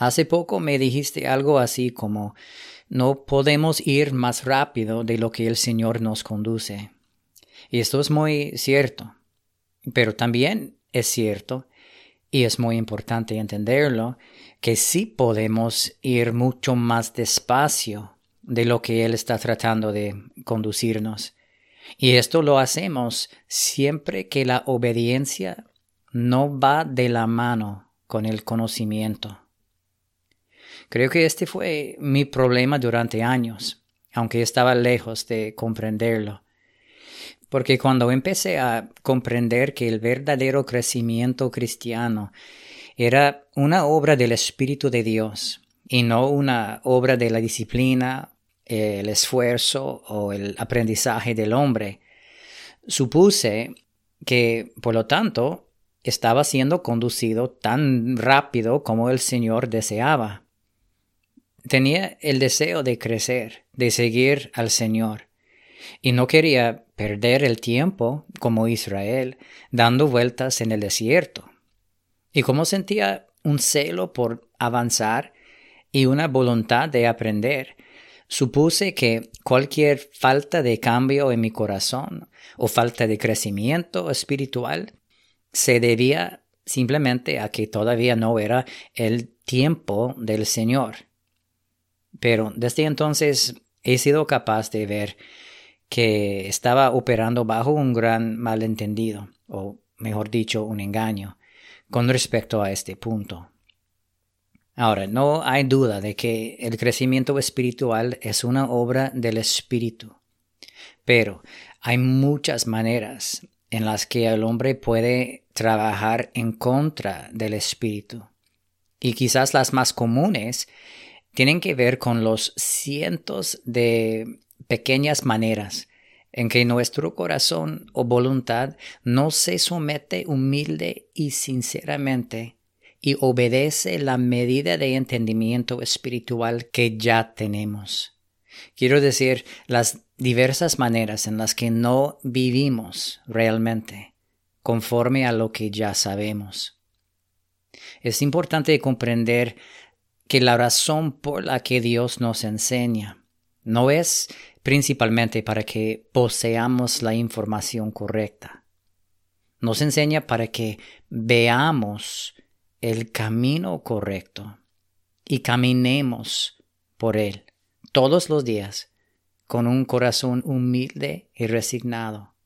Hace poco me dijiste algo así como no podemos ir más rápido de lo que el Señor nos conduce. Y esto es muy cierto. Pero también es cierto, y es muy importante entenderlo, que sí podemos ir mucho más despacio de lo que Él está tratando de conducirnos. Y esto lo hacemos siempre que la obediencia no va de la mano con el conocimiento. Creo que este fue mi problema durante años, aunque estaba lejos de comprenderlo. Porque cuando empecé a comprender que el verdadero crecimiento cristiano era una obra del Espíritu de Dios y no una obra de la disciplina, el esfuerzo o el aprendizaje del hombre, supuse que, por lo tanto, estaba siendo conducido tan rápido como el Señor deseaba. Tenía el deseo de crecer, de seguir al Señor, y no quería perder el tiempo como Israel, dando vueltas en el desierto. Y como sentía un celo por avanzar y una voluntad de aprender, supuse que cualquier falta de cambio en mi corazón o falta de crecimiento espiritual se debía simplemente a que todavía no era el tiempo del Señor. Pero desde entonces he sido capaz de ver que estaba operando bajo un gran malentendido, o mejor dicho, un engaño, con respecto a este punto. Ahora, no hay duda de que el crecimiento espiritual es una obra del Espíritu, pero hay muchas maneras en las que el hombre puede trabajar en contra del Espíritu. Y quizás las más comunes tienen que ver con los cientos de pequeñas maneras en que nuestro corazón o voluntad no se somete humilde y sinceramente y obedece la medida de entendimiento espiritual que ya tenemos. Quiero decir, las diversas maneras en las que no vivimos realmente conforme a lo que ya sabemos. Es importante comprender que la razón por la que Dios nos enseña no es principalmente para que poseamos la información correcta. Nos enseña para que veamos el camino correcto y caminemos por él todos los días con un corazón humilde y resignado.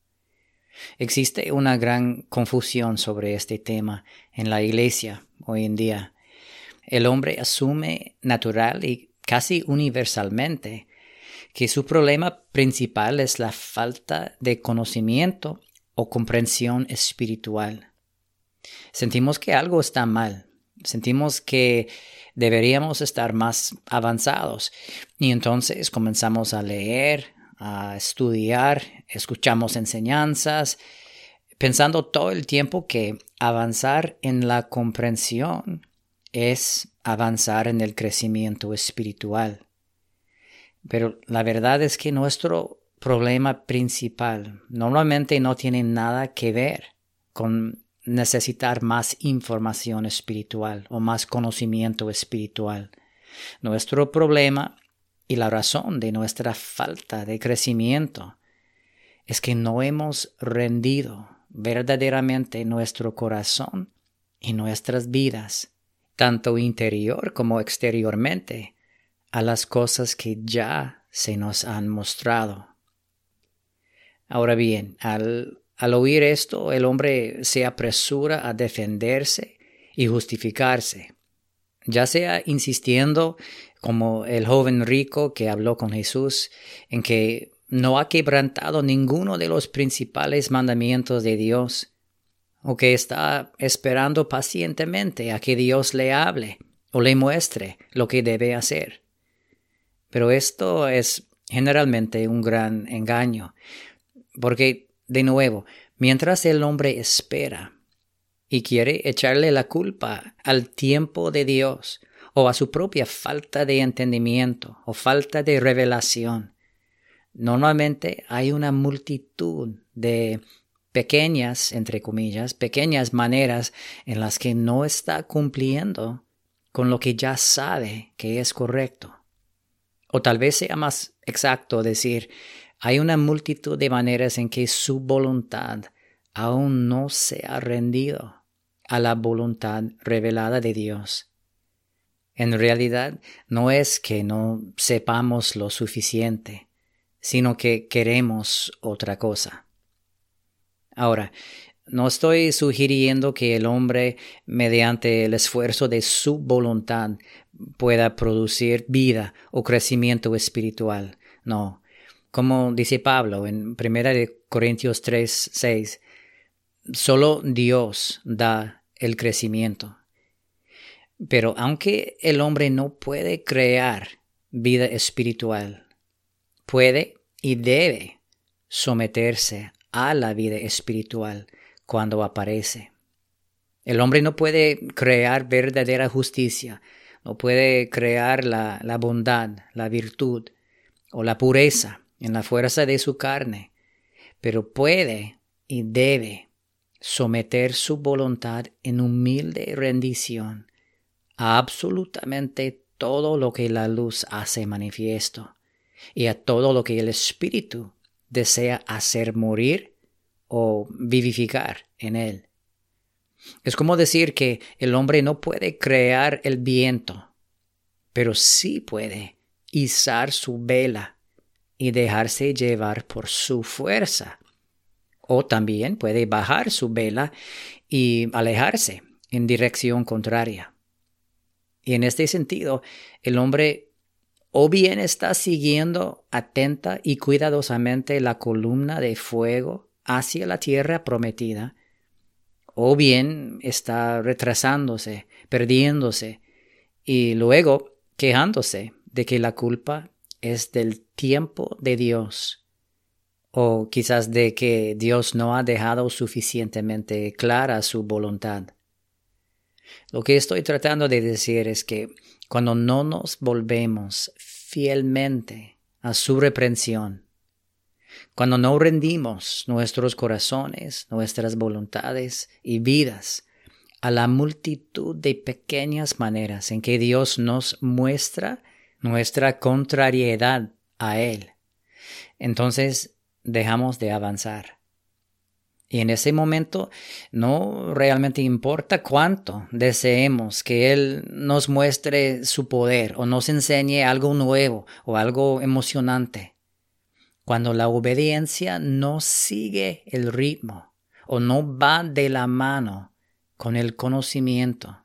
Existe una gran confusión sobre este tema en la iglesia hoy en día el hombre asume natural y casi universalmente que su problema principal es la falta de conocimiento o comprensión espiritual. Sentimos que algo está mal, sentimos que deberíamos estar más avanzados y entonces comenzamos a leer, a estudiar, escuchamos enseñanzas, pensando todo el tiempo que avanzar en la comprensión es avanzar en el crecimiento espiritual. Pero la verdad es que nuestro problema principal normalmente no tiene nada que ver con necesitar más información espiritual o más conocimiento espiritual. Nuestro problema y la razón de nuestra falta de crecimiento es que no hemos rendido verdaderamente nuestro corazón y nuestras vidas tanto interior como exteriormente, a las cosas que ya se nos han mostrado. Ahora bien, al, al oír esto, el hombre se apresura a defenderse y justificarse, ya sea insistiendo, como el joven rico que habló con Jesús, en que no ha quebrantado ninguno de los principales mandamientos de Dios, o que está esperando pacientemente a que Dios le hable o le muestre lo que debe hacer. Pero esto es generalmente un gran engaño, porque, de nuevo, mientras el hombre espera y quiere echarle la culpa al tiempo de Dios o a su propia falta de entendimiento o falta de revelación, normalmente hay una multitud de pequeñas, entre comillas, pequeñas maneras en las que no está cumpliendo con lo que ya sabe que es correcto. O tal vez sea más exacto decir, hay una multitud de maneras en que su voluntad aún no se ha rendido a la voluntad revelada de Dios. En realidad no es que no sepamos lo suficiente, sino que queremos otra cosa. Ahora, no estoy sugiriendo que el hombre, mediante el esfuerzo de su voluntad, pueda producir vida o crecimiento espiritual. No. Como dice Pablo en 1 Corintios 3, 6, solo Dios da el crecimiento. Pero aunque el hombre no puede crear vida espiritual, puede y debe someterse a la vida espiritual cuando aparece. El hombre no puede crear verdadera justicia, no puede crear la, la bondad, la virtud o la pureza en la fuerza de su carne, pero puede y debe someter su voluntad en humilde rendición a absolutamente todo lo que la luz hace manifiesto y a todo lo que el Espíritu desea hacer morir o vivificar en él. Es como decir que el hombre no puede crear el viento, pero sí puede izar su vela y dejarse llevar por su fuerza. O también puede bajar su vela y alejarse en dirección contraria. Y en este sentido, el hombre o bien está siguiendo atenta y cuidadosamente la columna de fuego hacia la tierra prometida, o bien está retrasándose, perdiéndose y luego quejándose de que la culpa es del tiempo de Dios, o quizás de que Dios no ha dejado suficientemente clara su voluntad. Lo que estoy tratando de decir es que cuando no nos volvemos fielmente a su reprensión, cuando no rendimos nuestros corazones, nuestras voluntades y vidas a la multitud de pequeñas maneras en que Dios nos muestra nuestra contrariedad a Él, entonces dejamos de avanzar. Y en ese momento no realmente importa cuánto deseemos que Él nos muestre su poder o nos enseñe algo nuevo o algo emocionante cuando la obediencia no sigue el ritmo o no va de la mano con el conocimiento.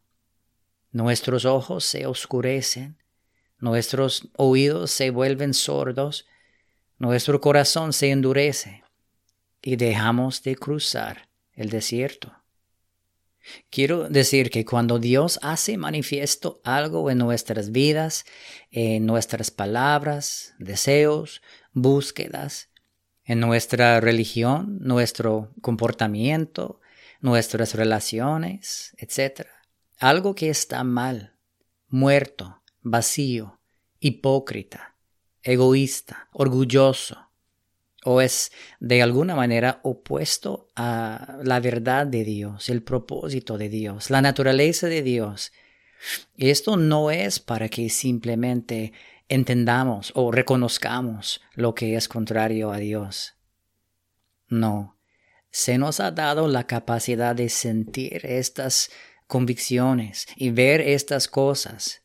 Nuestros ojos se oscurecen, nuestros oídos se vuelven sordos, nuestro corazón se endurece y dejamos de cruzar el desierto. Quiero decir que cuando Dios hace manifiesto algo en nuestras vidas, en nuestras palabras, deseos, búsquedas, en nuestra religión, nuestro comportamiento, nuestras relaciones, etc. Algo que está mal, muerto, vacío, hipócrita, egoísta, orgulloso, o es de alguna manera opuesto a la verdad de Dios, el propósito de Dios, la naturaleza de Dios. Esto no es para que simplemente entendamos o reconozcamos lo que es contrario a Dios. No, se nos ha dado la capacidad de sentir estas convicciones y ver estas cosas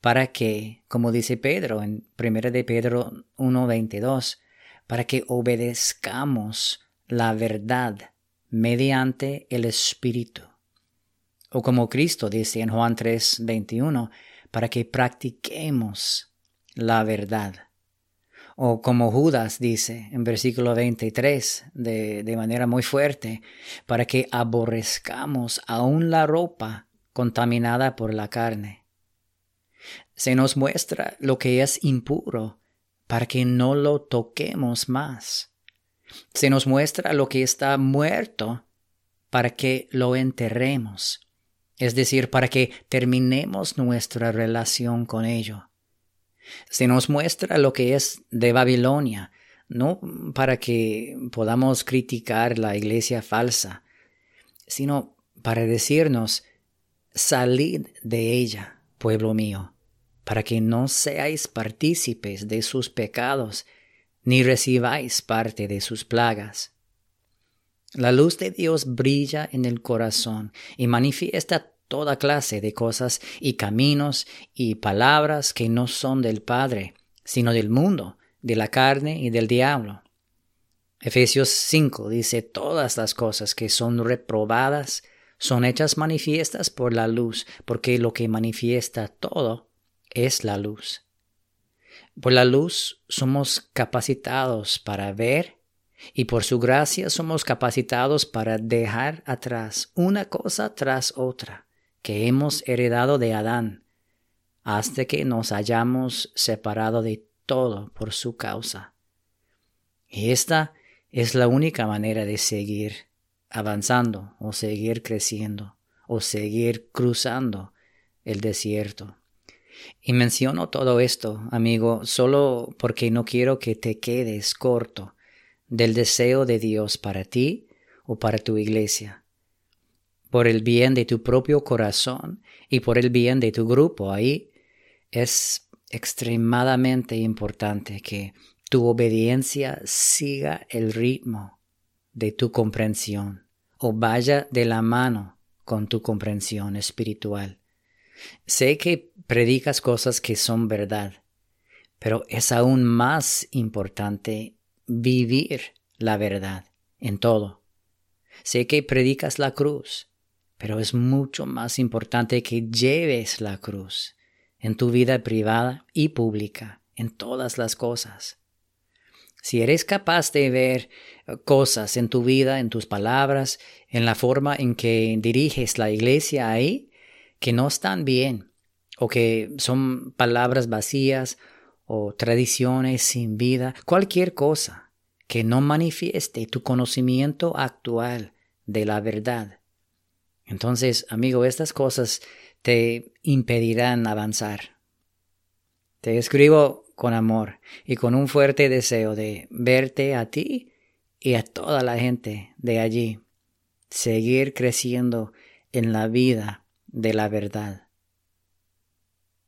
para que, como dice Pedro en 1 de Pedro 1.22, para que obedezcamos la verdad mediante el Espíritu. O como Cristo dice en Juan 3, 21, para que practiquemos la verdad. O como Judas dice en versículo 23 de, de manera muy fuerte, para que aborrezcamos aún la ropa contaminada por la carne. Se nos muestra lo que es impuro para que no lo toquemos más. Se nos muestra lo que está muerto para que lo enterremos, es decir, para que terminemos nuestra relación con ello. Se nos muestra lo que es de Babilonia, no para que podamos criticar la iglesia falsa, sino para decirnos, salid de ella, pueblo mío, para que no seáis partícipes de sus pecados, ni recibáis parte de sus plagas. La luz de Dios brilla en el corazón y manifiesta toda clase de cosas y caminos y palabras que no son del Padre, sino del mundo, de la carne y del diablo. Efesios 5 dice, todas las cosas que son reprobadas son hechas manifiestas por la luz, porque lo que manifiesta todo es la luz. Por la luz somos capacitados para ver y por su gracia somos capacitados para dejar atrás una cosa tras otra que hemos heredado de Adán, hasta que nos hayamos separado de todo por su causa. Y esta es la única manera de seguir avanzando o seguir creciendo o seguir cruzando el desierto. Y menciono todo esto, amigo, solo porque no quiero que te quedes corto del deseo de Dios para ti o para tu iglesia. Por el bien de tu propio corazón y por el bien de tu grupo ahí, es extremadamente importante que tu obediencia siga el ritmo de tu comprensión o vaya de la mano con tu comprensión espiritual. Sé que predicas cosas que son verdad, pero es aún más importante vivir la verdad en todo. Sé que predicas la cruz, pero es mucho más importante que lleves la cruz en tu vida privada y pública, en todas las cosas. Si eres capaz de ver cosas en tu vida, en tus palabras, en la forma en que diriges la iglesia ahí, que no están bien, o que son palabras vacías, o tradiciones sin vida, cualquier cosa que no manifieste tu conocimiento actual de la verdad. Entonces, amigo, estas cosas te impedirán avanzar. Te escribo con amor y con un fuerte deseo de verte a ti y a toda la gente de allí, seguir creciendo en la vida de la verdad.